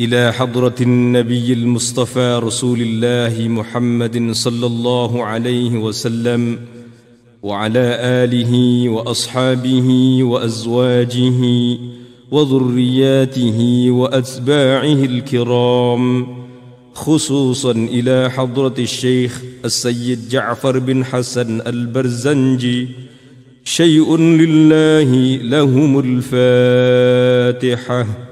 إلى حضرة النبي المصطفى رسول الله محمد صلى الله عليه وسلم وعلى آله وأصحابه وأزواجه وذرياته وأتباعه الكرام خصوصا إلى حضرة الشيخ السيد جعفر بن حسن البرزنجي شيء لله لهم الفاتحة.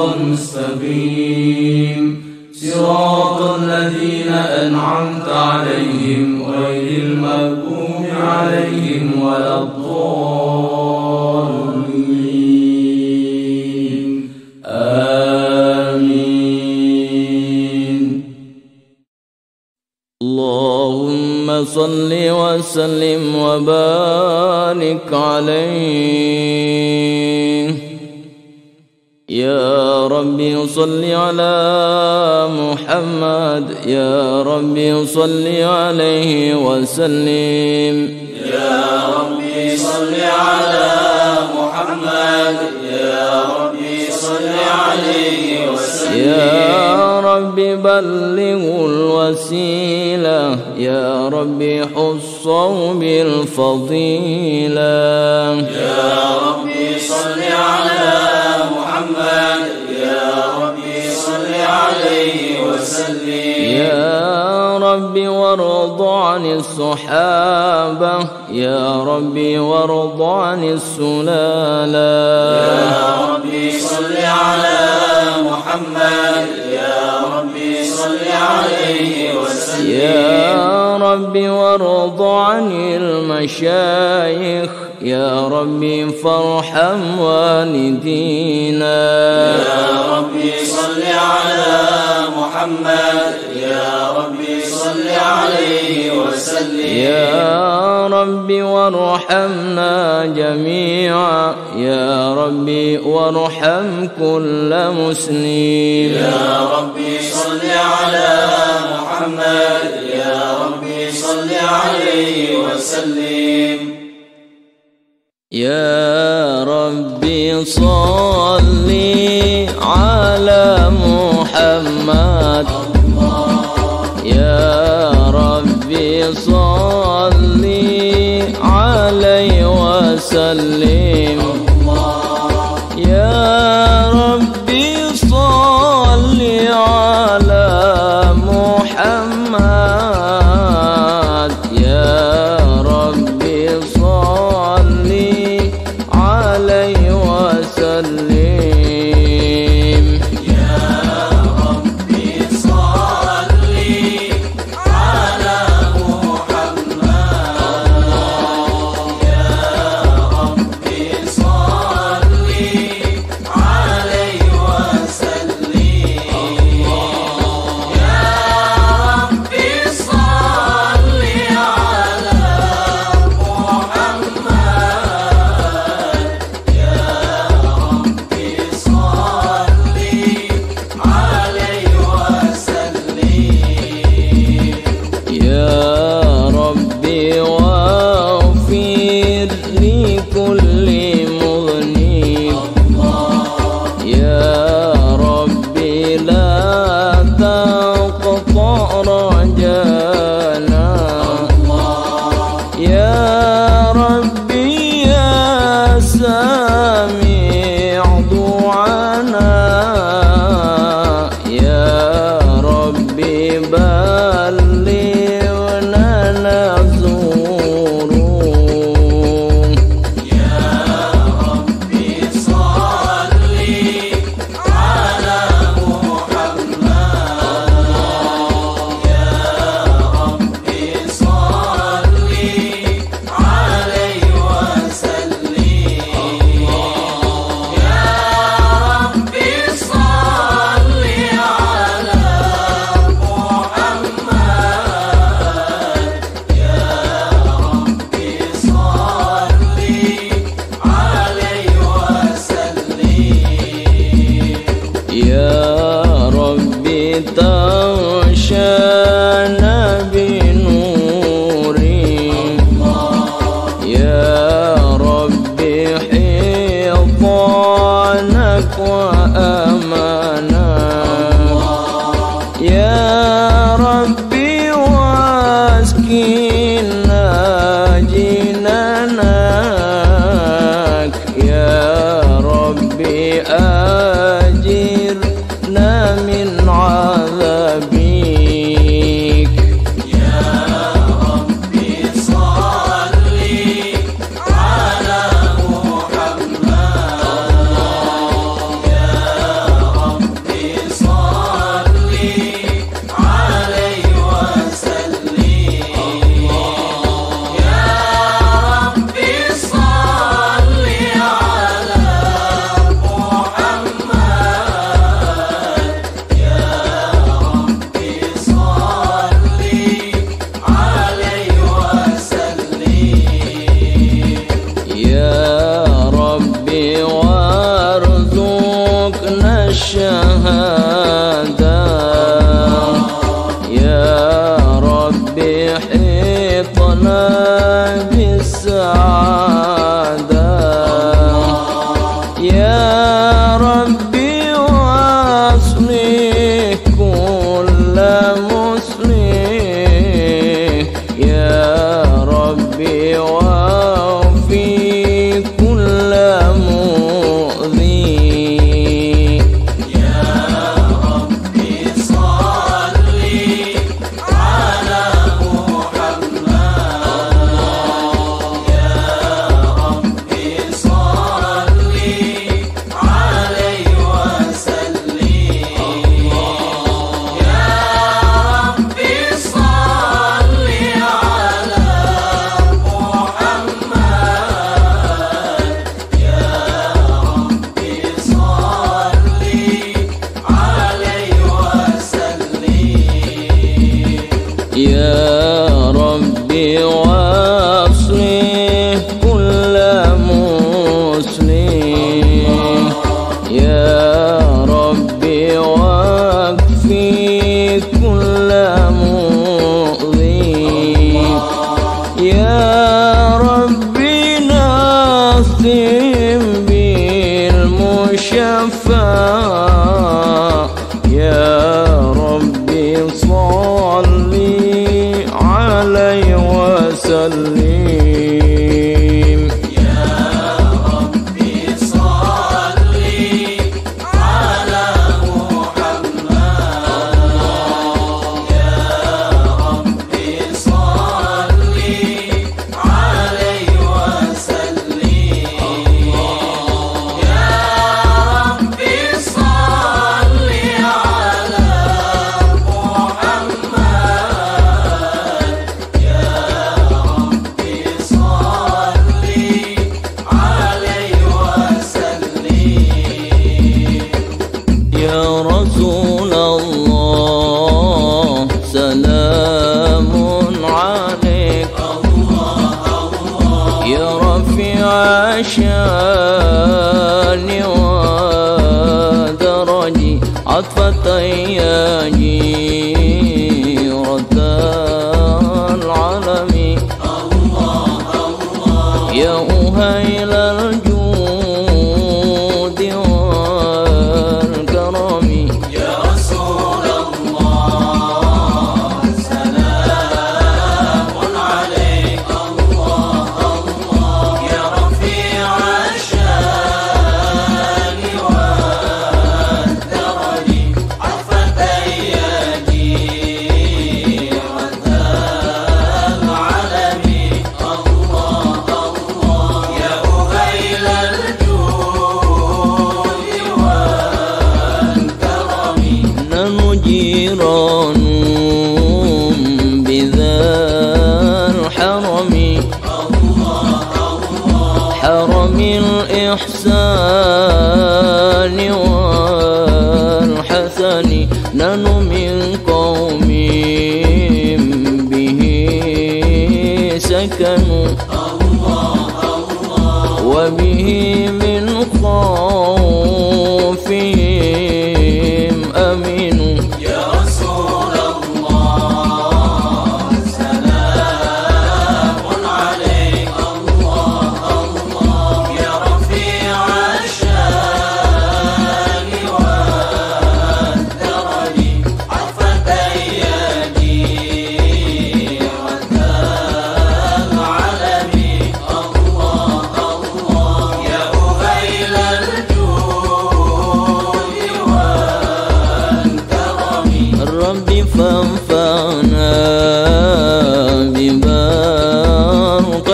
المستقيم صراط الذين أنعمت عليهم غير المغضوب عليهم ولا آمين. اللهم صل وسلم وبارك عليه. يا ربي صل على محمد. يا ربي صل عليه وسلم. يا ربي صل على محمد. يا ربي صل عليه وسلم. يا ربي بلغ الوسيلة. يا ربي حصوا بالفضيلة. يا ربي صل على محمد يا ربي صل عليه وسلم. يا ربي وارض عن الصحابة. يا ربي وارض عن السلالة. يا ربي صل على محمد يا ربي صل عليه وسلم. يا ربي وارض عن المشايخ. يا ربي فارحم والدينا. يا ربي صل على محمد. يا ربي صل عليه وسلم. يا ربي وارحمنا جميعا. يا ربي وارحم كل مسلم. يا ربي صل على محمد. يا ربي صل عليه وسلم. يا ربي صل على محمد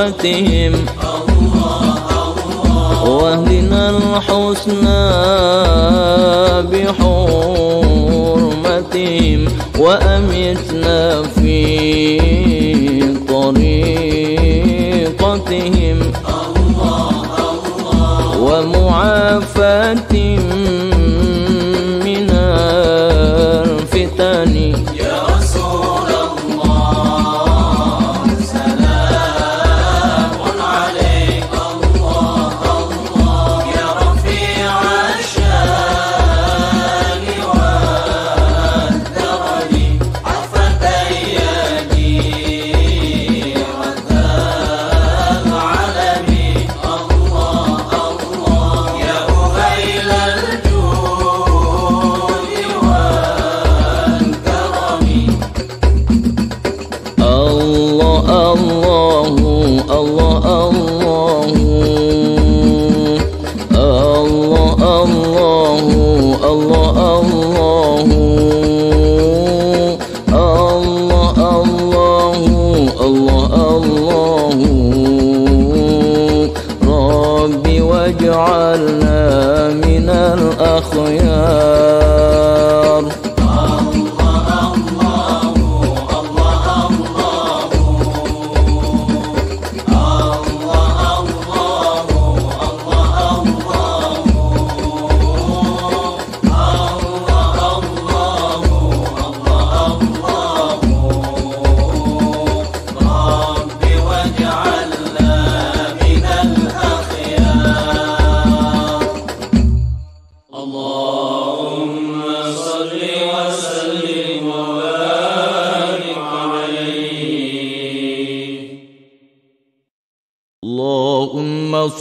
صلاتهم واهدنا الحسنى بحرمتهم وأمتنا في طريقتهم ومعافاتهم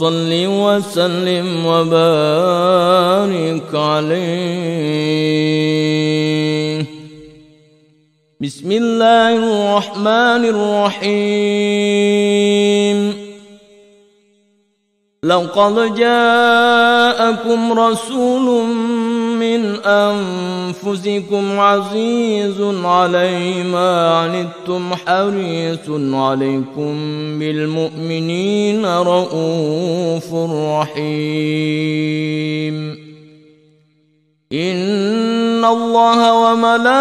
اللهم صل وسلم وبارك عليه. بسم الله الرحمن الرحيم. لقد جاءكم رسول من أنفسكم عزيز عليه ما عنتم حريص عليكم بالمؤمنين رؤوف رحيم. إن الله وملائكته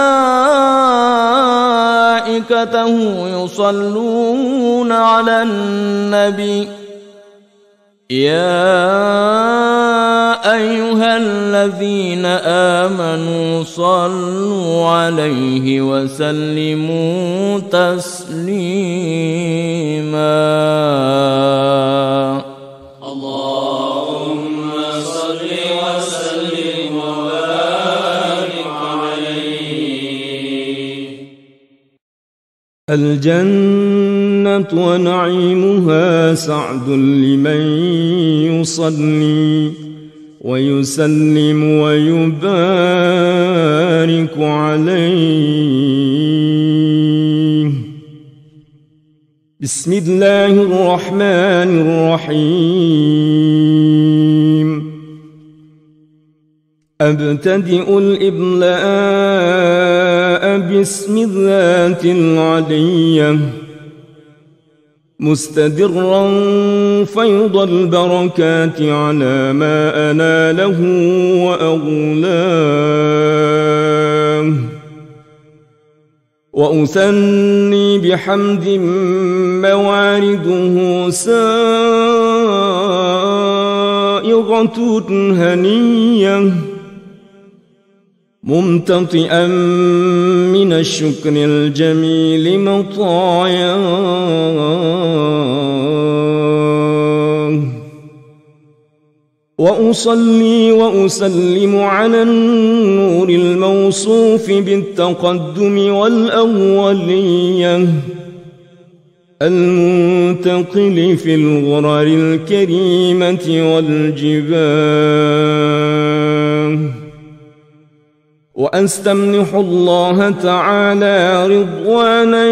يصلون على النبي. يا أيها الذين آمنوا صلوا عليه وسلموا تسليما. اللهم صل وسلم وبارك عليه. الجنة ونعيمها سعد لمن يصلي ويسلم ويبارك عليه. بسم الله الرحمن الرحيم. أبتدئ الإبلاء باسم الذات العلية. مستدرا فيض البركات على ما أناله وأغلاه. وأثني بحمد موارده سائغة هنية. ممتطئا من الشكر الجميل مطاياه وأصلي وأسلم على النور الموصوف بالتقدم والأولية المنتقل في الغرر الكريمة والجباه وأستمنح الله تعالى رضوانا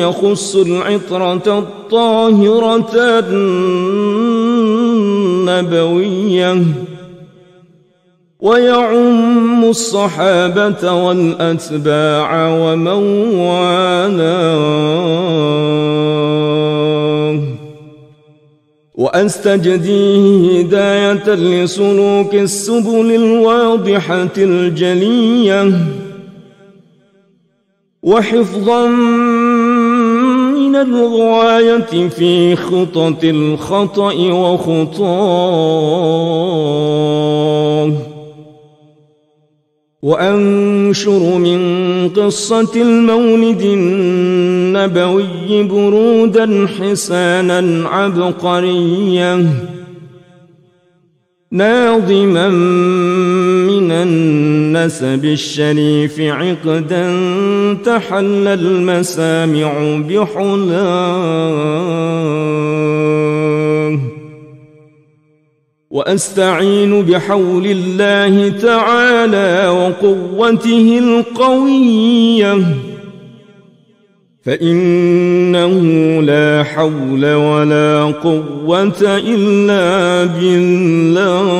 يخص العطرة الطاهرة النبوية ويعم الصحابة والأتباع ومن والاه وأستجديه هداية لسلوك السبل الواضحة الجلية وحفظا من الغواية في خطط الخطأ وخطاه وأنشر من قصة المولد النبوي برودا حسانا عبقريا ناظما من النسب الشريف عقدا تحل المسامع بحلاه وأستعين بحول الله تعالى وقوته القوية. فإنه لا حول ولا قوة إلا بالله.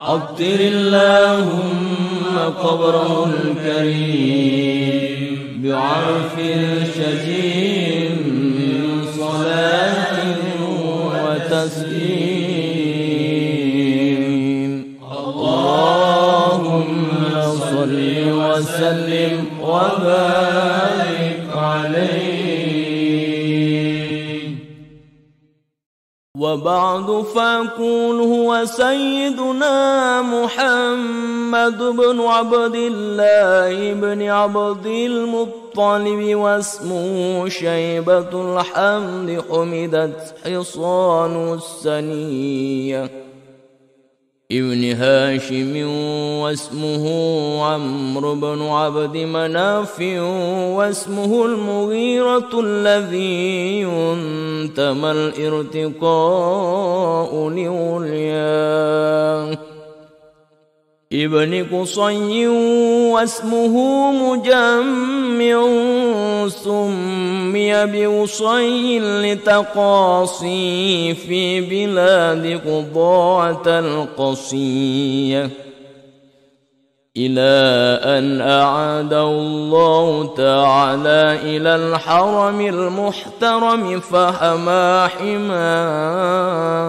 عطر اللهم قبره الكريم بعرف شجين وسلم وبارك عليه. وبعد فأقول هو سيدنا محمد بن عبد الله بن عبد المطلب واسمه شيبة الحمد حمدت حصان السنية. ابن هاشم واسمه عمرو بن عبد مناف واسمه المغيرة الذي ينتمى الارتقاء لأولياء ابن قصي واسمه مجمع سمي بوصي لتقاصي في بلاد قضاة القصية إلى أن أعاد الله تعالى إلى الحرم المحترم فحما حماة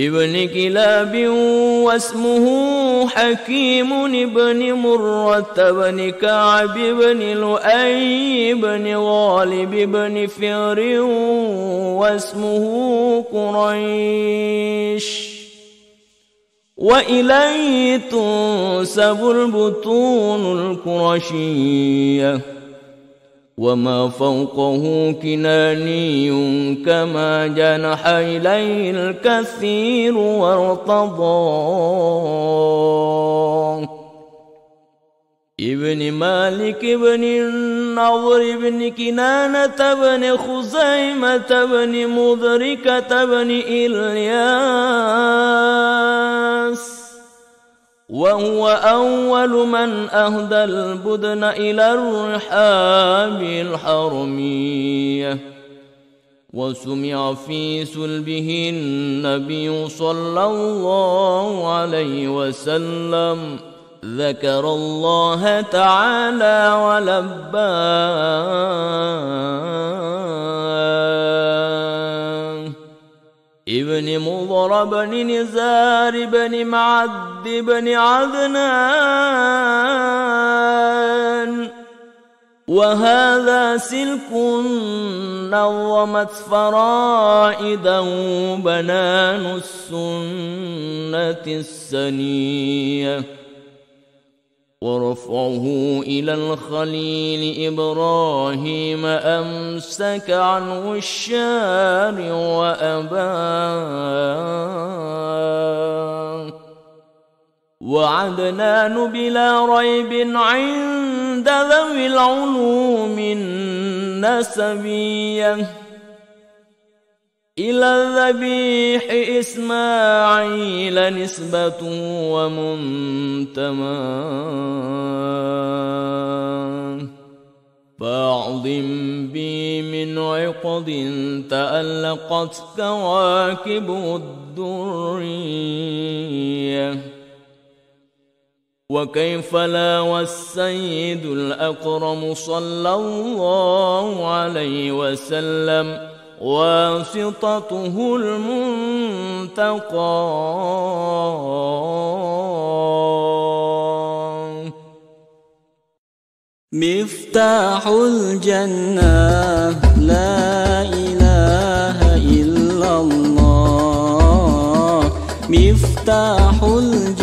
ابن كلاب واسمه حكيم بن مرة بن كعب بن لؤي بن غالب بن فر واسمه قريش. وإليه تنسب البطون القرشية. وما فوقه كناني كما جنح إليه الكثير وارتضى. ابن مالك بن النضر بن كنانة بن خزيمة بن مدركة بن إلياس وهو أول من أهدى البدن إلى الرحاب الحرمية. وسمع في سلبه النبي صلى الله عليه وسلم ذكر الله تعالى ولباه ابن مضر بن نزار بن معد بن عدنان. وهذا سلك نظمت فرائده بنان السنة السنية. ورفعه إلى الخليل إبراهيم أمسك عنه الشارع وأباه وعدنان بلا ريب عند ذوي العلوم النسبية. إلى الذبيح إسماعيل نسبة ومنتمى فاعظم بي من عقد تألقت كواكب الدرية. وكيف لا والسيد الأكرم صلى الله عليه وسلم واسطته المنتقى. مفتاح الجنة لا إله إلا الله. مفتاح الجنة.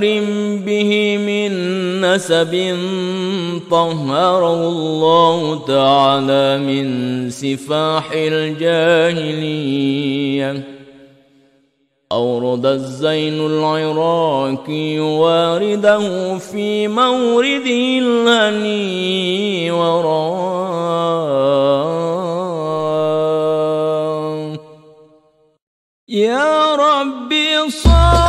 خير به من نسب طهره الله تعالى من سفاح الجاهلية. أورد الزين العراقي وارده في مورده الهني وراء يا ربي صار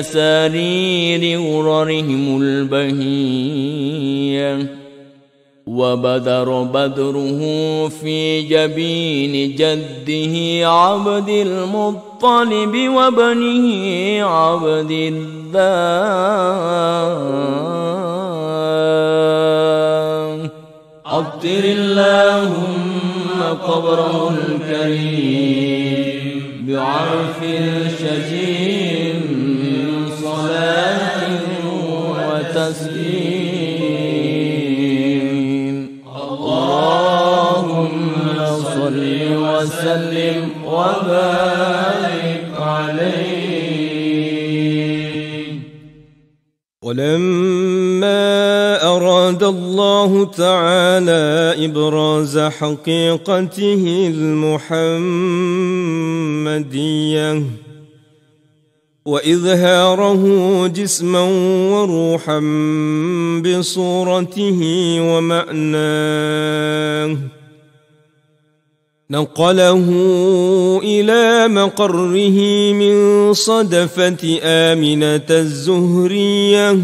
أسارير غررهم البهية. وبدر بدره في جبين جده عبد المطلب وابنه عبد الله عطر اللهم قبره الكريم بعرف صلاة وتسليم. اللهم صل وسلم وبارك عليه. ولما أراد الله تعالى إبراز حقيقته المحمدية وإظهاره جسما وروحا بصورته ومعناه نقله إلى مقره من صدفة آمنة الزهرية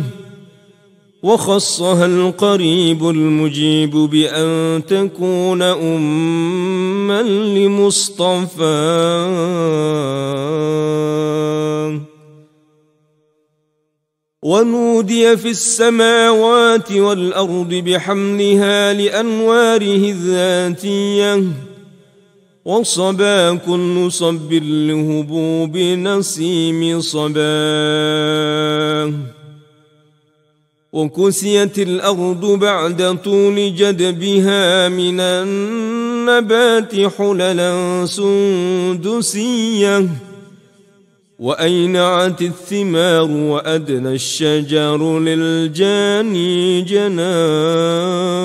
وخصها القريب المجيب بأن تكون أما لمصطفى. ونودي في السماوات والأرض بحملها لأنواره الذاتية وصبا كل صب لهبوب نسيم صباه وكسيت الأرض بعد طول جدبها من النبات حللا سندسية. وأينعت الثمار وأدنى الشجر للجاني جناه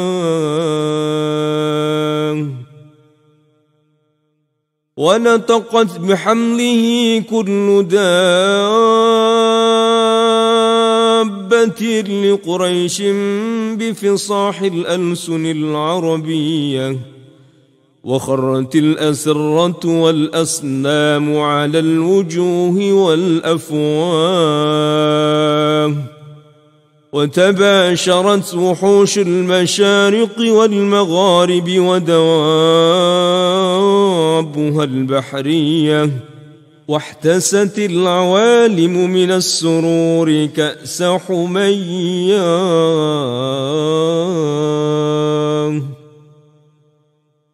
ونطقت بحمله كل دابة لقريش بفصاح الألسن العربية. وخرت الأسرة والأصنام على الوجوه والأفواه وتباشرت وحوش المشارق والمغارب ودوابها البحرية واحتست العوالم من السرور كأس حمياه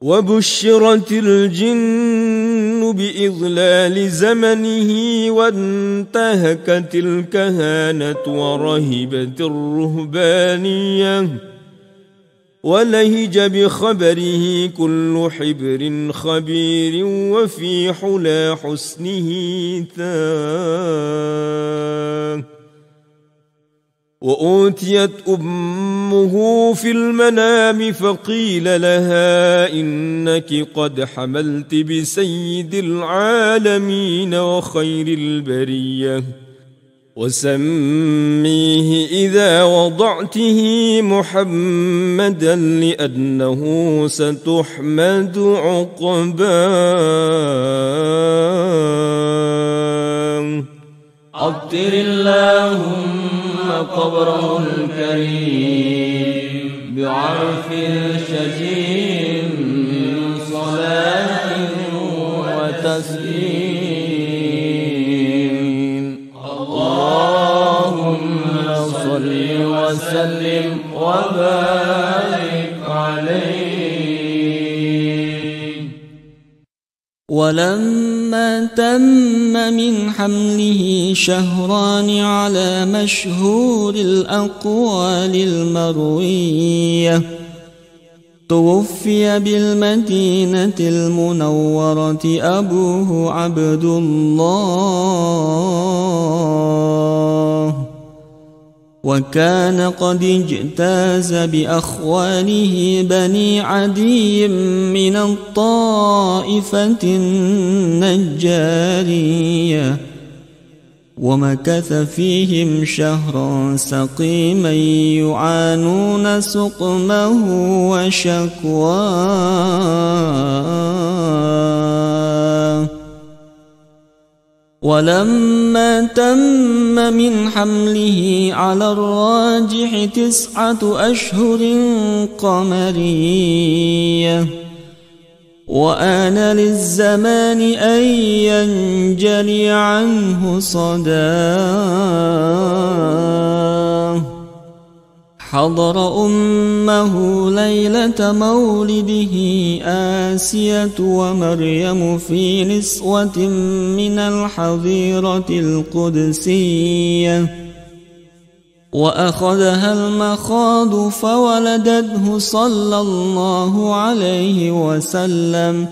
وبشرت الجن بإضلال زمنه وانتهكت الكهانة ورهبت الرهبانية ولهج بخبره كل حبر خبير وفي حلا حسنه تاه وأوتيت أمه في المنام فقيل لها إنك قد حملت بسيد العالمين وخير البرية. وسميه إذا وضعته محمدا لأنه ستحمد عقباه. عطر اللهم قبره الكريم بعرف شجيع من صلاة وتسليم. اللهم صل وسلم وبارك عليه. ولما تم من حمله شهران على مشهور الأقوال المروية توفي بالمدينة المنورة أبوه عبد الله. وكان قد اجتاز بأخواله بني عدي من الطائفة النجارية ومكث فيهم شهرا سقيما يعانون سقمه وشكواه ولما تم من حمله على الراجح تسعة أشهر قمرية. وآن للزمان أن ينجلي عنه صداه حضر أمه ليلة مولده آسية ومريم في نسوة من الحظيرة القدسية. وأخذها المخاض فولدته صلى الله عليه وسلم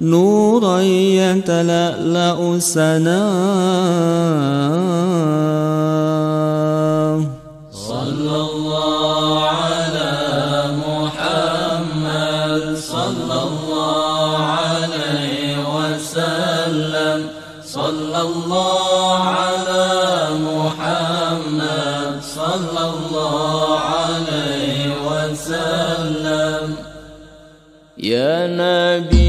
نورا يتلألأ سناه الله على محمد صلى الله عليه وسلم. يا نبي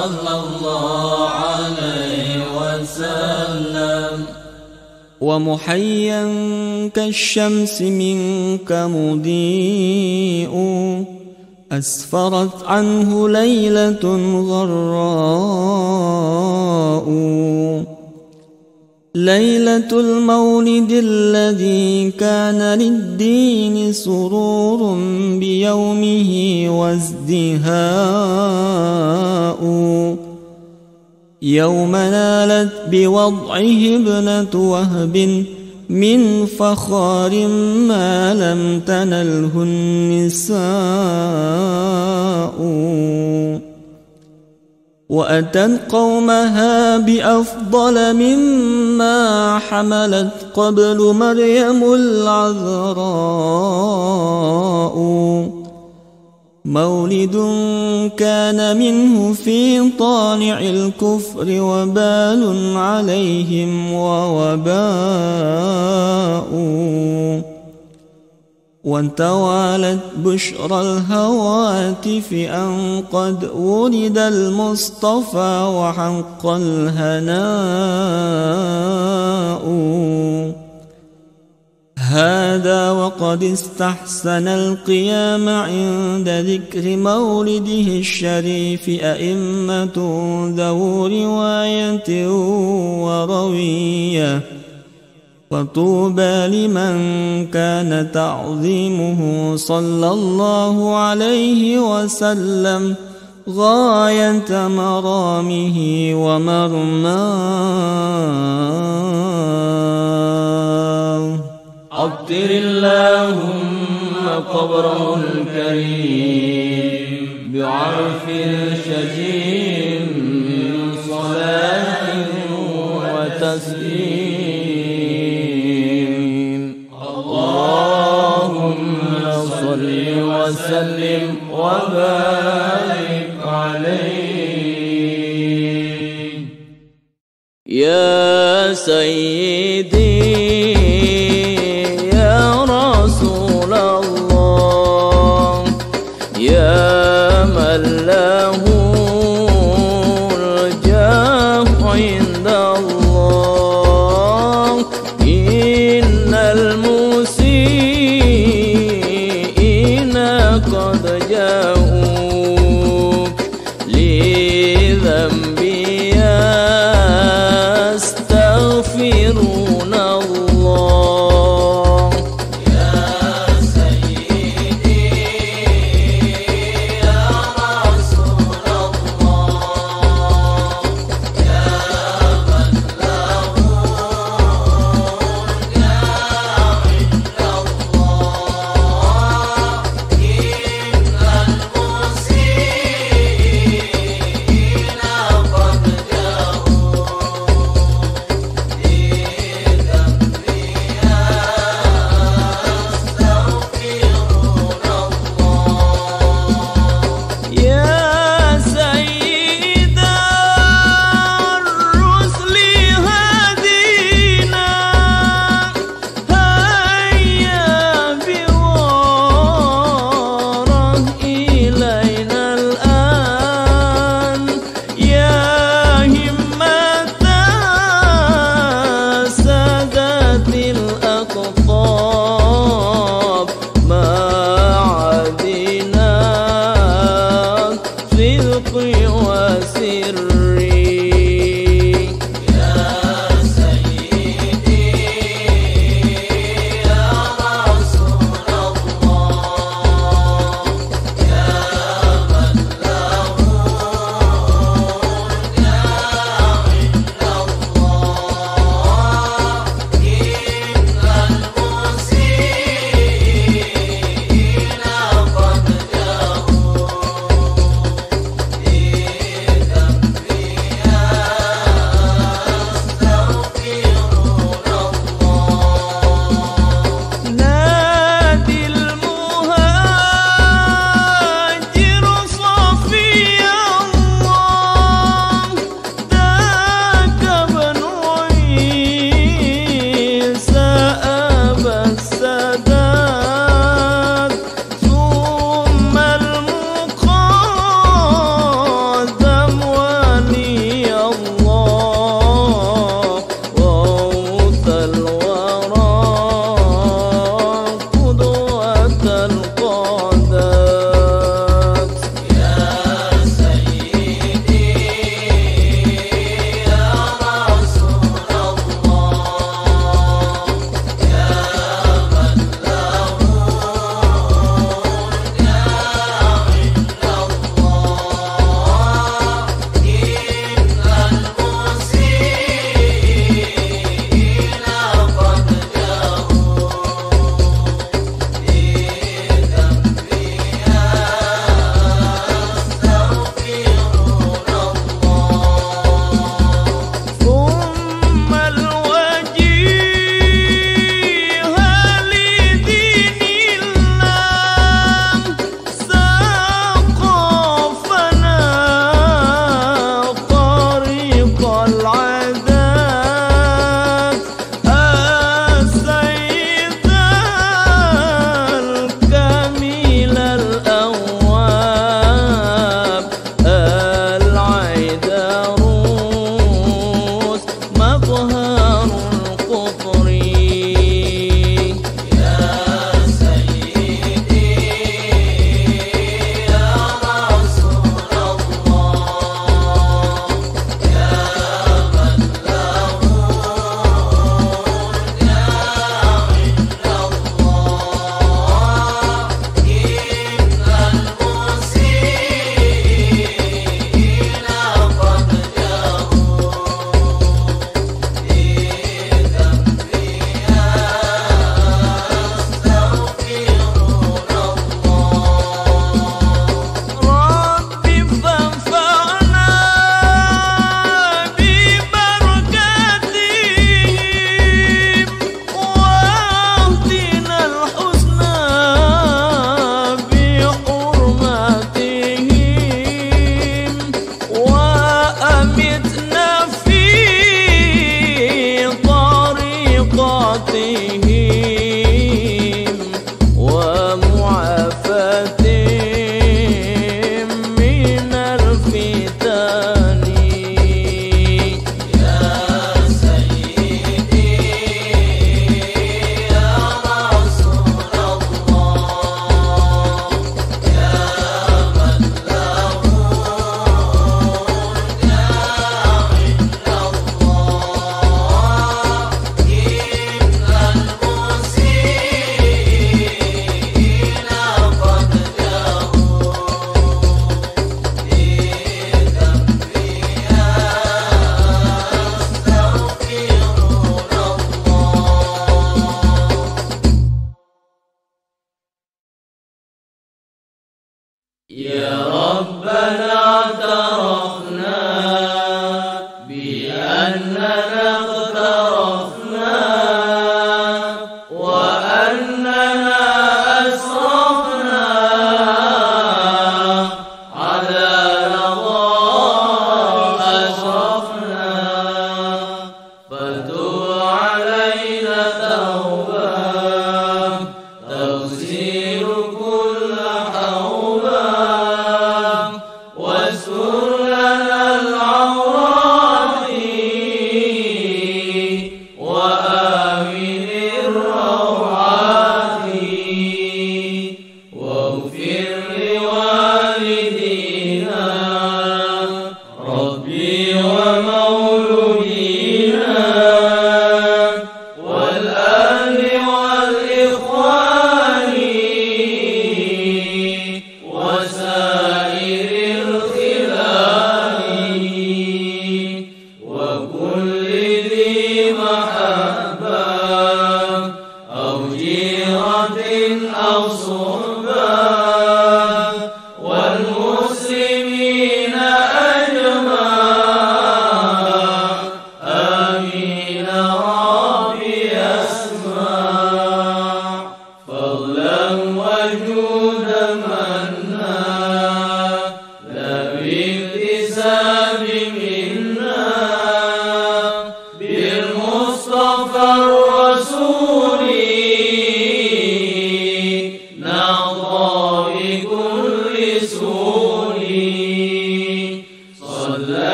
صلى الله عليه وسلم. ومحيا كالشمس منك مضيء. أسفرت عنه ليلة غراء. ليلة المولد الذي كان للدين سرور بيومه وازدهاء. يوم نالت بوضعه ابنة وهب من فخار ما لم تنله النساء. وأتت قومها بأفضل مما حملت قبل مريم العذراء. مولد كان منه في طالع الكفر وبال عليهم ووباء. وتوالت بشرى الهواتف أن قد ولد المصطفى وحق الهناء. هذا وقد استحسن القيام عند ذكر مولده الشريف أئمة ذو رواية وروية. وطوبى لمن كان تعظيمه صلى الله عليه وسلم غاية مرامه ومرماه عطر اللهم قبره الكريم بعرف شجين وسلم وبارك.